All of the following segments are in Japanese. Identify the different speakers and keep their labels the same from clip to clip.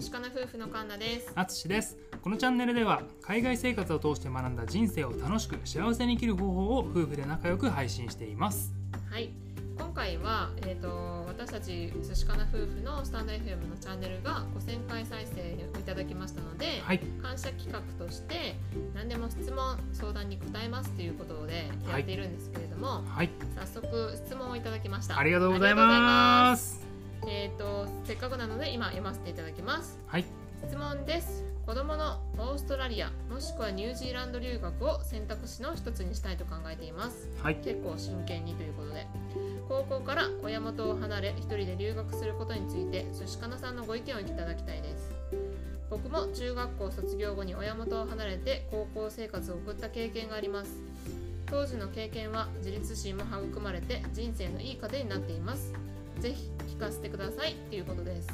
Speaker 1: 寿司かな夫婦のカンナです。
Speaker 2: あつしです。このチャンネルでは海外生活を通して学んだ人生を楽しく幸せに生きる方法を夫婦で仲良く配信しています。
Speaker 1: はい。今回は、えーと、私たち寿司かな夫婦のスタンド FM のチャンネルが5000回再生いただきましたので、
Speaker 2: はい、
Speaker 1: 感謝企画として何でも質問相談に答えますということでやっているんですけれども、
Speaker 2: はい、
Speaker 1: 早速質問をいただきました。
Speaker 2: ありがとうございます
Speaker 1: えーと、せっかくなので今読ませていただきます。
Speaker 2: はい、
Speaker 1: 質問です。子供のオーストラリアもしくはニュージーランド留学を選択肢の一つにしたいと考えています、
Speaker 2: はい、
Speaker 1: 結構真剣にということで。高校から親元を離れ一人で留学することについて寿司かなさんのご意見をいただきたいです。僕も中学校卒業後に親元を離れて高校生活を送った経験があります。当時の経験は自立心も育まれて人生のいい糧になっています。ぜひ聞かせてくださいということです。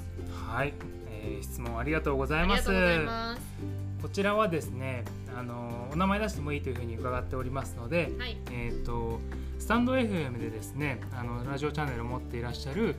Speaker 2: はい、えー、質問ありがとうございます。こちらはですねあのお名前出してもいいというふうに伺っておりますので、
Speaker 1: はい、
Speaker 2: えっ、ー、とスタンド FM でですねあのラジオチャンネルを持っていらっしゃる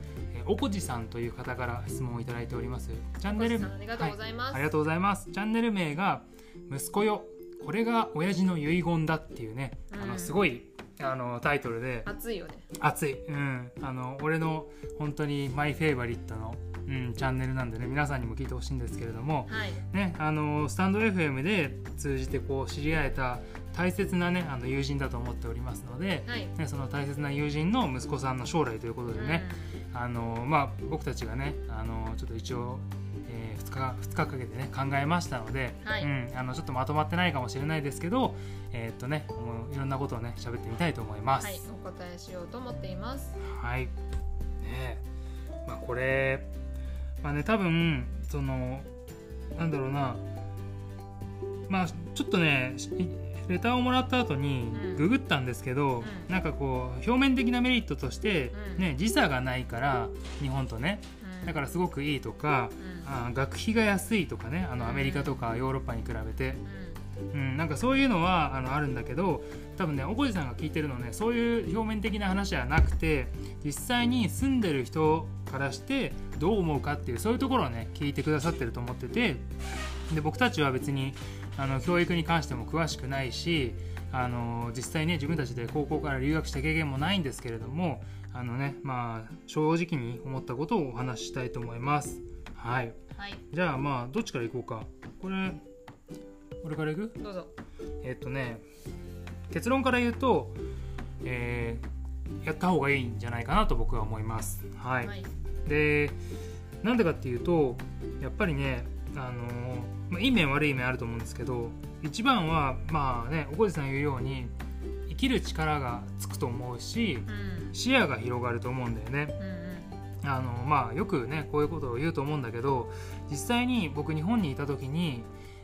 Speaker 2: おこじさんという方から質問をいただいております。
Speaker 1: チャンネルありがとうございます、はい、
Speaker 2: ありがとうございます。チャンネル名が息子よこれが親父の遺言だっていうね、うん、あのすごいあのタイトルで。
Speaker 1: 熱いよね。
Speaker 2: 熱い。うん。あの俺の本当にマイフェイバリットの、うん、チャンネルなんでね皆さんにも聞いてほしいんですけれども、
Speaker 1: はい、
Speaker 2: ねあのスタンド FM で通じてこう知り合えた大切なねあの友人だと思っておりますので、
Speaker 1: はい、
Speaker 2: ね、その大切な友人の息子さんの将来ということでね、うん、あのまあ僕たちがねあのちょっと一応2日 ,2 日かけてね考えましたので、
Speaker 1: はい、う
Speaker 2: ん、あのちょっとまとまってないかもしれないですけど、えー、っとねもういろんなことをね喋ってみたいと思います。
Speaker 1: はい、お答えしようと思っています。
Speaker 2: はい。ねまあこれまあね多分そのなんだろうな。まあちょっとねレターをもらった後にググったんですけど、うん、なんかこう表面的なメリットとして、ね、時差がないから日本とね、だからすごくいいとか、あ学費が安いとかねあのアメリカとかヨーロッパに比べて、うん、なんかそういうのはあのあるんだけど多分ねおこじさんが聞いてるのねそういう表面的な話じゃなくて実際に住んでる人からしてどう思うかっていうそういうところをね聞いてくださってると思ってて。で僕たちは別にあの教育に関しても詳しくないしあの実際ね自分たちで高校から留学した経験もないんですけれどもあのねまあ正直に思ったことをお話ししたいと思います。はい、
Speaker 1: はい、
Speaker 2: じゃあまあどっちからいこうか。これ俺からいく？
Speaker 1: どうぞ。
Speaker 2: えっとね結論から言うと、えー、やった方がいいんじゃないかなと僕は思います。はい、はい、でなんでかっていうとやっぱりねあのまあ、いい面悪い面あると思うんですけど一番はまあねおこじさん言うように生きる力がつくと思うし、うん、視野が広がると思うんだよね、
Speaker 1: うん
Speaker 2: あのまあよくねこういうことを言うと思うんだけど実際に僕日本にいた時に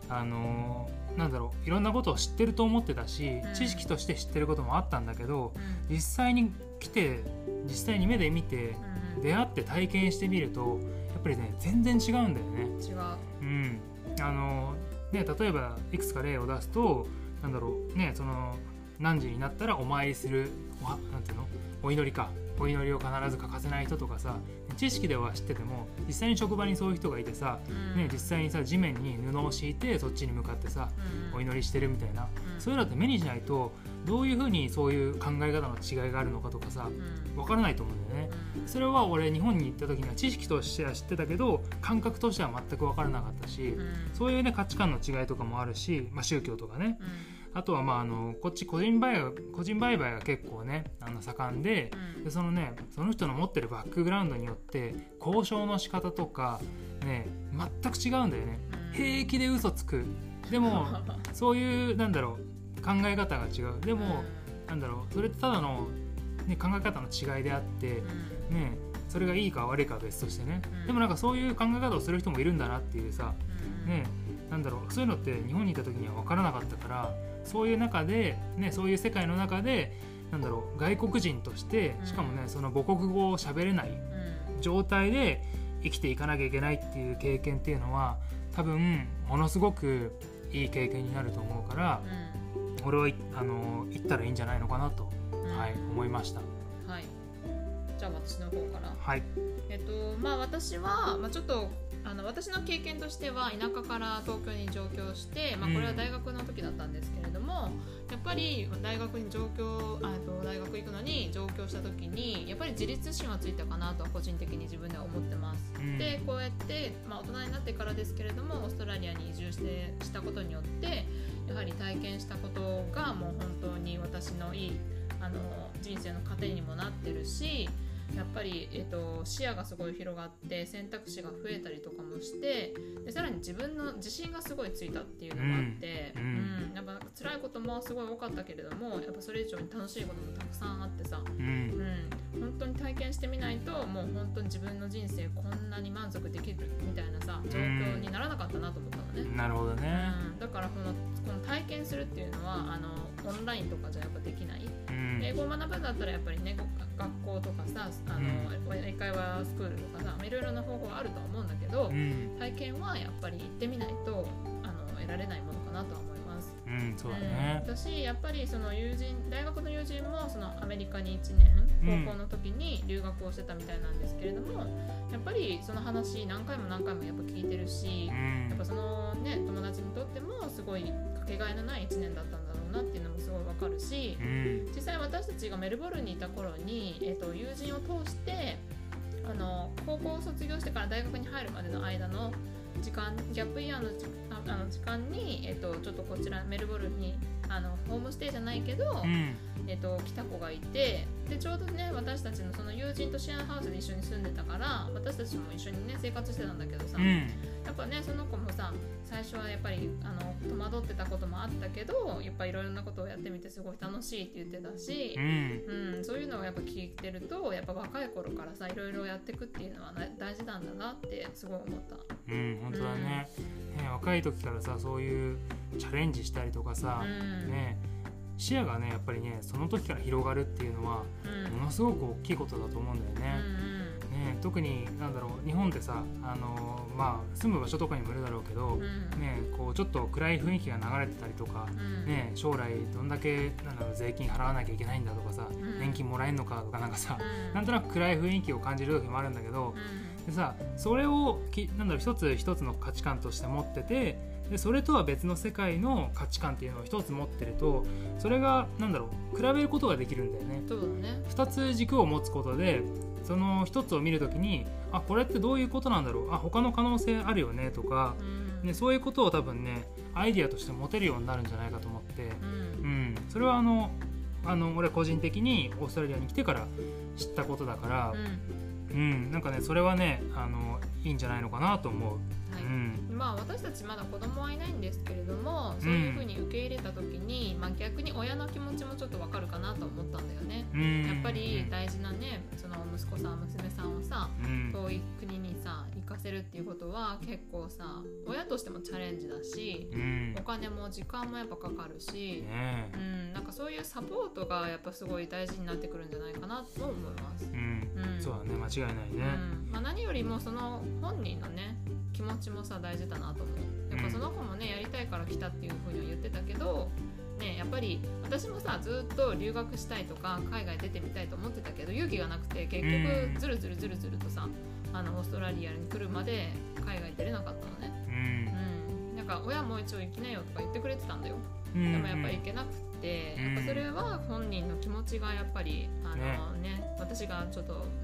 Speaker 2: あのなんだろういろんなことを知ってると思ってたし、うん、知識として知ってることもあったんだけど、うん、実際に来て実際に目で見て、うん、出会って体験してみるとやっぱりね全然違うんだよね。
Speaker 1: 違う、
Speaker 2: うん、あのね例えばいくつか例を出すとなんだろうねその何時になったらお参りする。おなんていうの？お祈りか。お祈りを必ず欠かせない人とかさ知識では知ってても実際に職場にそういう人がいてさ、うん、ね、実敷にさ地面に布を敷いてそっちに向かってさ、うん、お祈りしてるみたいな、うん、そういうのって目にしないとどういうふうにそういう考え方の違いがあるのかとかさ、分からないと思うんだよね。それは俺日本に行った時には知識としては知ってたけど感覚としては全く分からなかったし、そういうね価値観の違いとかもあるし、まあ、宗教とかね。あとはまああのこっち個人売買個人売買が結構ねあの盛んでうん、でそのねその人の持ってるバックグラウンドによって交渉の仕方とかね全く違うんだよね、うん、平気で嘘つく。でも そういうなんだろう考え方が違う。でも、うん、なんだろうそれってただの、ね、考え方の違いであって、ねそれがいいか悪いかは別としてね、でもなんかそういう考え方をする人もいるんだなっていうさ、ねなんだろうそういうのって日本にいた時には分からなかったからそういう中で、ね、そういう世界の中でなんだろう外国人としてしかもね、その母国語を喋れない状態で生きていかなきゃいけないっていう経験っていうのは多分ものすごくいい経験になると思うから、俺はあの行ったらいいんじゃないのかなと、はい、思いました。
Speaker 1: はい、じじゃあ私の方から。
Speaker 2: はい。
Speaker 1: えっとまあ私は、まあ、ちょっとあの私の経験としては田舎から東京に上京して、まあ、これは大学の時だったんですけれども、やっぱり大学に上京あと大学行くのに上京した時にやっぱり自立心はついたかなとは個人的に自分では思ってます。
Speaker 2: うん
Speaker 1: でこうやって、まあ、大人になってからですけれどもオーストラリアに移住してしたことによってやはり体験したことがもう本当に私のいいあの人生の糧にもなってるしやっぱり、えっと、視野がすごい広がって選択肢が増えたりとかもしてでさらに自分の自信がすごいついたっていうのもあって、
Speaker 2: う
Speaker 1: うん。ん。やっぱ辛いこともすごい多かったけれどもやっぱそれ以上に楽しいこともたくさんあってさ、
Speaker 2: う
Speaker 1: うん。ん、本当に体験してみないともう本当に自分の人生こんなに満足できるみたいなさ状況にならなかったなと思ったのね。
Speaker 2: なるほどね。
Speaker 1: うん、だからこのこの体験するっていうのはあのオンラインとかじゃやっぱできない？
Speaker 2: うん。
Speaker 1: 英語を学ぶんだったらやっぱりねご学校とかさあの、英会話スクールとかさいろいろな方法はあるとは思うんだけど、
Speaker 2: うん。
Speaker 1: 体験はやっぱり行ってみないとあの得られないものかなとは思います。
Speaker 2: うんそうだね。
Speaker 1: うん、私やっぱりその友人大学の友人もそのアメリカに1年
Speaker 2: うん。
Speaker 1: 高校の時に留学をしてたみたいなんですけれども、やっぱりその話何回も何回もやっぱ聞いてるし、
Speaker 2: うん。
Speaker 1: やっぱそのね友達にとってもすごいかけがえのない1年だったん私たちがメルボルンにいた頃に、えっと友人を通してあの高校を卒業してから大学に入るまでの間の時間ギャップイヤーのじああの時間に、えっとちょっとこちらメルボルンにあのホームステイじゃないけど、
Speaker 2: うん。
Speaker 1: えっと来た子がいてでちょうどね私たちのその友人とシェアハウスで一緒に住んでたから私たちも一緒にね生活してたんだけどさ、
Speaker 2: うん
Speaker 1: やっぱねその子もさ最初はやっぱりあの戸惑ってたこともあったけどやっぱいろいろなことをやってみてすごい楽しいって言ってたし
Speaker 2: う、ん。
Speaker 1: うんそういうのをやっぱ聞いてるとやっぱ若い頃からさいろいろやっていくっていうのはな大事なんだなってすごい思った。
Speaker 2: うん本当だね。ね若い時からさそういうチャレンジしたりとかさ
Speaker 1: うん。
Speaker 2: ね視野がねやっぱりねその時から広がるっていうのは
Speaker 1: うん。
Speaker 2: ものすごく大きいことだと思うんだよね。ね特になんだろう日本ってさあのまあ住む場所とかにもよるだろうけど
Speaker 1: うん。うん
Speaker 2: ねこうちょっと暗い雰囲気が流れてたりとか
Speaker 1: うん。
Speaker 2: ね将来どんだけなんだろう税金払わなきゃいけないんだとかさ
Speaker 1: ん。
Speaker 2: 年金もらえるのかとかなんかさ
Speaker 1: うん。
Speaker 2: なんとなく暗い雰囲気を感じる時もあるんだけどでさそれをきなんだろう一つ一つの価値観として持っててでそれとは別の世界の価値観っていうのを一つ持ってるとそれがなんだろう比べることができるんだよね。
Speaker 1: そうだね。
Speaker 2: 二つ軸を持つことでその一つを見るときにあこれってどういうことなんだろう。あ他の可能性あるよねとか、
Speaker 1: うん。
Speaker 2: ね、そういうことを多分ねアイディアとして持てるようになるんじゃないかと思って、
Speaker 1: うん。
Speaker 2: うん、それはあのあの俺個人的にオーストラリアに来てから知ったことだから
Speaker 1: う、ん。
Speaker 2: うん。なんかねそれはねあのいいんじゃないのかなと思う。
Speaker 1: はい。
Speaker 2: うん。
Speaker 1: まあ私たちまだ子供はいないんですけれどもそういうふうに受け入れた時に、まあ、逆に親の気持ちもちょっとわかるかなと思ったんだよね。
Speaker 2: うん。
Speaker 1: やっぱり大事なねその息子さん娘さんをさ
Speaker 2: うん。
Speaker 1: 遠い国にさ行かせるっていうことは結構さ親としてもチャレンジだし
Speaker 2: うん。
Speaker 1: お金も時間もやっぱかかるし、
Speaker 2: ね
Speaker 1: うん、なんかそういうサポートがやっぱすごい大事になってくるんじゃないかなと思います。
Speaker 2: うん。
Speaker 1: うん。
Speaker 2: そうだね間違いないね。
Speaker 1: うん。まあ、何よりもその本人のね気持ちもさ大事だなと思う。やっぱその子もねやりたいから来たっていうふうには言ってたけどねやっぱり私もさずっと留学したいとか海外出てみたいと思ってたけど勇気がなくて結
Speaker 2: うん。
Speaker 1: 局ずるずるずるずるとさあのオーストラリアに来るまで海外出れなかったのね。
Speaker 2: うん。
Speaker 1: うん。なんか親も一応行きなよとか言ってくれてたんだよ。
Speaker 2: うん
Speaker 1: でもやっぱり行けなくて、
Speaker 2: うん
Speaker 1: やっぱそれは本人の気持ちがやっぱりあのね。私がちょっと、うん、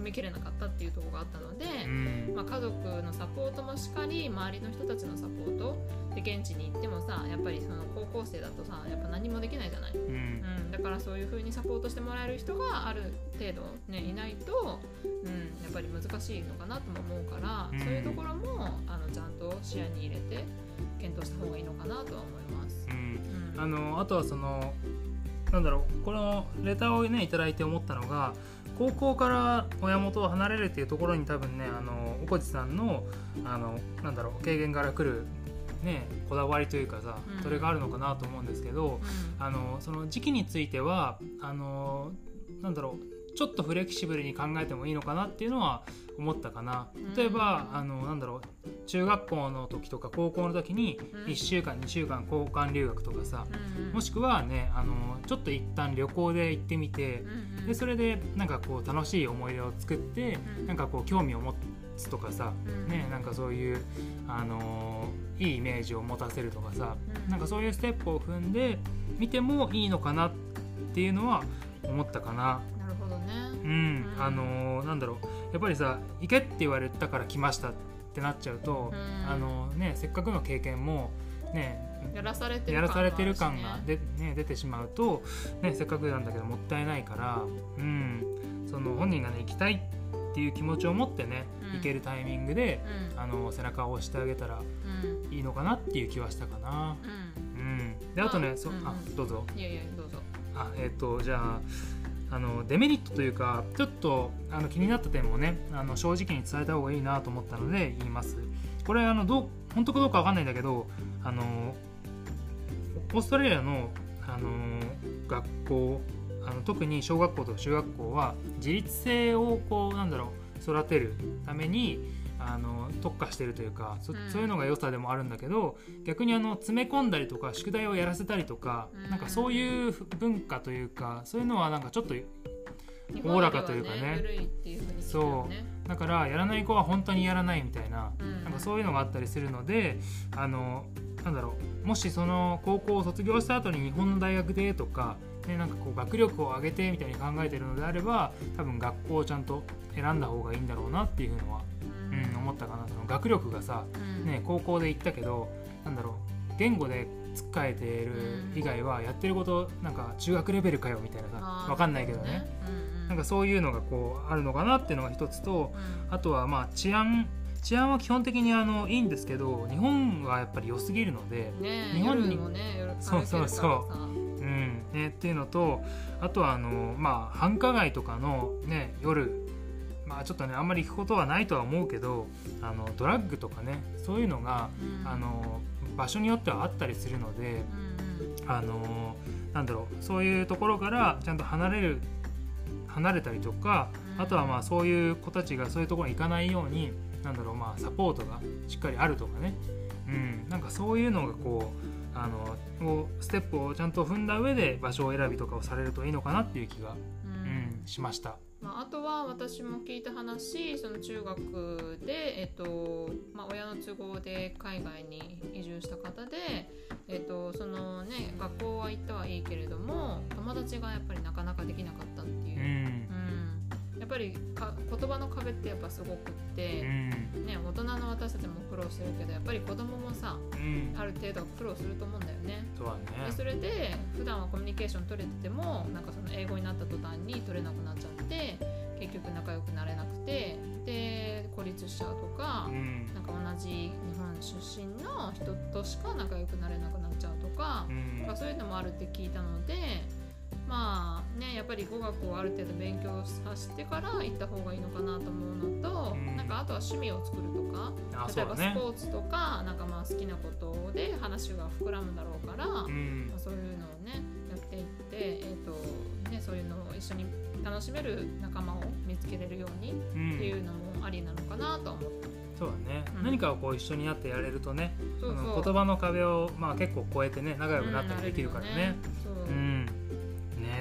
Speaker 1: 踏み切れなかったっていうところがあったので、
Speaker 2: うん。
Speaker 1: まあ、家族のサポートもしっかり周りの人たちのサポートで現地に行ってもさやっぱりその高校生だとさやっぱ何もできないじゃない、
Speaker 2: うん。
Speaker 1: うん、だからそういう風にサポートしてもらえる人がある程度、ね、いないと、うん、やっぱり難しいのかなとも思うから、
Speaker 2: うん。
Speaker 1: そういうところもあのちゃんと視野に入れて検討した方がいいのかなとは思います。
Speaker 2: うん。
Speaker 1: うん。
Speaker 2: あのあとはそのなんだろうこのレターをねいただいて思ったのが高校から親元を離れるっていうところに多分ねあのおこちさんのあのなんだろう経験から来るねこだわりというかさ、
Speaker 1: うん。
Speaker 2: それがあるのかなと思うんですけどあのその時期についてはあのなんだろうちょっとフレキシブルに考えてもいいのかなっていうのは思ったかな。
Speaker 1: うん。
Speaker 2: 例えば、あのなんだろう中学校の時とか高校の時に
Speaker 1: うん。
Speaker 2: 1週間2週間交換留学とかさ、
Speaker 1: うんうん。
Speaker 2: もしくはねあのちょっと一旦旅行で行ってみて
Speaker 1: うんうん
Speaker 2: でそれでなんかこう楽しい思い出を作って
Speaker 1: うん
Speaker 2: なんかこう興味を持つとかさ
Speaker 1: うん
Speaker 2: ねなんかそういうあのいいイメージを持たせるとかさ
Speaker 1: うん。
Speaker 2: なんかそういうステップを踏んでみてもいいのかなっていうのは思ったかな。うん、
Speaker 1: うん
Speaker 2: あのなんだろう。やっぱりさ行けって言われたから来ましたってなっちゃうと、
Speaker 1: うん。
Speaker 2: あのねせっかくの経験もね
Speaker 1: やらされてる
Speaker 2: やらされてる感がで、ね、出てしまうと、ね、せっかくなんだけどもったいないから、うん、その本人がね行きたいっていう気持ちを持ってね、
Speaker 1: うん。
Speaker 2: 行けるタイミングで
Speaker 1: るしね
Speaker 2: あの背中を押してあげたら
Speaker 1: うん。
Speaker 2: いいのかなっていう気はしたかな。
Speaker 1: うん。
Speaker 2: うん、であとね、そ
Speaker 1: うん。うん
Speaker 2: あどうぞ。
Speaker 1: うんいやいやどうぞ。
Speaker 2: あえっ、とじゃああのデメリットというかちょっとあの気になった点もねあの正直に伝えた方がいいなと思ったので言います。これあのどう本当かどうか分かんないんだけどあのオーストラリアのあの学校あの特に小学校と中学校は自立性をこうなんだろう育てるためにあの特化してるというかそ,、
Speaker 1: う
Speaker 2: いうのが良さでもあるんだけど逆にあの詰め込んだりとか宿題をやらせたりとか、
Speaker 1: うん。
Speaker 2: なんかそういう文化というかそういうのはなんかちょっと
Speaker 1: 日
Speaker 2: おおらかというかね。
Speaker 1: 本よりは緩いっていう。
Speaker 2: だからやらない子は本当にやらないみたいな
Speaker 1: うん。
Speaker 2: なんかそういうのがあったりするのであのなんだろうもしその高校を卒業した後に日本の大学でとか、ね、なんかこう学力を上げてみたいに考えてるのであれば多分学校をちゃんと選んだ方がいいんだろうなっていうのは、うん、思ったかなその学力がさ、
Speaker 1: うん。
Speaker 2: ね、高校で行ったけどなんだろう言語でつっかえてる以外はやってることなんか中学レベルかよみたいなさ分かんないけどね。
Speaker 1: うんうん。
Speaker 2: なんかそういうのがこうあるのかなっていうのが一つと
Speaker 1: うん。
Speaker 2: あとはまあ治安治安は基本的にあのいいんですけど日本はやっぱり良すぎるので、
Speaker 1: ねえ
Speaker 2: 日本に
Speaker 1: 夜もね夜
Speaker 2: そうそうそう。うん。ね、っていうのとあとはあの、まあ、繁華街とかの、ね、夜まあちょっとねあんまり行くことはないとは思うけどあのドラッグとかねそういうのが、
Speaker 1: うん。
Speaker 2: あの場所によってはあったりするので、
Speaker 1: うん
Speaker 2: あのなんだろうそういうところからちゃんと離れる離れたりとか
Speaker 1: うん。
Speaker 2: あとはまあそういう子たちがそういうところに行かないようになんだろうまあサポートがしっかりあるとかね、うん、なんかそういうのがこうあのステップをちゃんと踏んだ上で場所選びとかをされるといいのかなっていう気が、
Speaker 1: う
Speaker 2: うんん、しました。
Speaker 1: とは私も聞いた話その中学で、えっとまあ、親の都合で海外に移住した方で、えっとそのね、学校は行ったはいいけれども友達がやっぱりなかなかできなかったっていう、ぱりか言葉の壁ってやっぱすごくって、
Speaker 2: うん。
Speaker 1: ね、大人の私たちも苦労してるけどやっぱり子供もさ
Speaker 2: うん。
Speaker 1: ある程度苦労すると思うんだよね。
Speaker 2: そね。
Speaker 1: でそれで普段はコミュニケーション取れててもなんかその英語になった途端に取れなくなっちゃって結局仲良くなれなくてで孤立しちゃうとか
Speaker 2: う、ん。
Speaker 1: なんか同じ日本出身の人としか仲良くなれなくなっちゃうとか
Speaker 2: う、ん。
Speaker 1: まあそういうのもあるって聞いたのでまあねやっぱり語学をある程度勉強させてから行った方がいいのかなと思うのと、
Speaker 2: うん。
Speaker 1: なんかあとは趣味を作るとか
Speaker 2: あ
Speaker 1: 例えばスポーツとかなんかまあ好きなことで話が膨らむだろうから、
Speaker 2: うん。
Speaker 1: まあ、そういうのをねやっていって、えーとね、そういうのを一緒に楽しめる仲間を見つけれるように
Speaker 2: うん
Speaker 1: っていうのもありなのかなと思った。
Speaker 2: そうだね、
Speaker 1: うん。
Speaker 2: 何かをこう一緒になってやれるとね
Speaker 1: そう
Speaker 2: 言葉の壁を、まあ、結構超えてね仲良くなったりできるからね。
Speaker 1: そう。
Speaker 2: う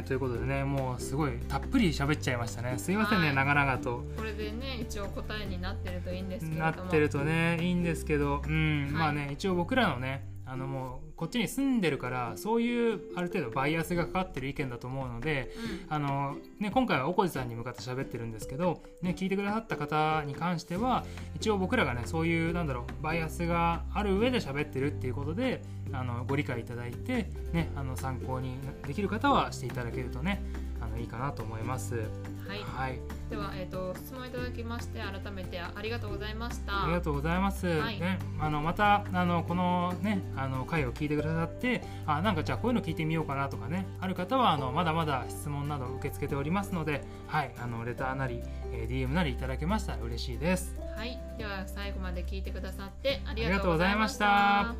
Speaker 2: ということでねもうすごいたっぷり喋っちゃいましたね。すいませんね、
Speaker 1: はい。
Speaker 2: 長々と。
Speaker 1: これでね一応答えになってるといいんですけれども。
Speaker 2: なってるとねいいんですけど、うん。
Speaker 1: はい。
Speaker 2: まあね一応僕らのねあのもうこっちに住んでるからそういうある程度バイアスがかかってる意見だと思うので
Speaker 1: うん。
Speaker 2: あの、ね、今回はおこじさんに向かって喋ってるんですけど、ね、聞いてくださった方に関しては一応僕らがねそういうなんだろうバイアスがある上で喋ってるっていうことであのご理解いただいて、ね、あの参考にできる方はしていただけるとねあのいいかなと思います。
Speaker 1: はい、
Speaker 2: はい、
Speaker 1: では、えー、と質問いただきまして改めてありがとうございました。
Speaker 2: ありがとうございます。
Speaker 1: はい
Speaker 2: ね、あのまたあのこのねあの回を聞いてくださって、あなんかじゃあこういうの聞いてみようかなとかね、ある方はあのまだまだ質問など受け付けておりますので、はいあのレターなり、えー DM なりいただけましたら嬉しいです。
Speaker 1: はい、では最後まで聞いてくださってあり
Speaker 2: がとうございまし
Speaker 1: た。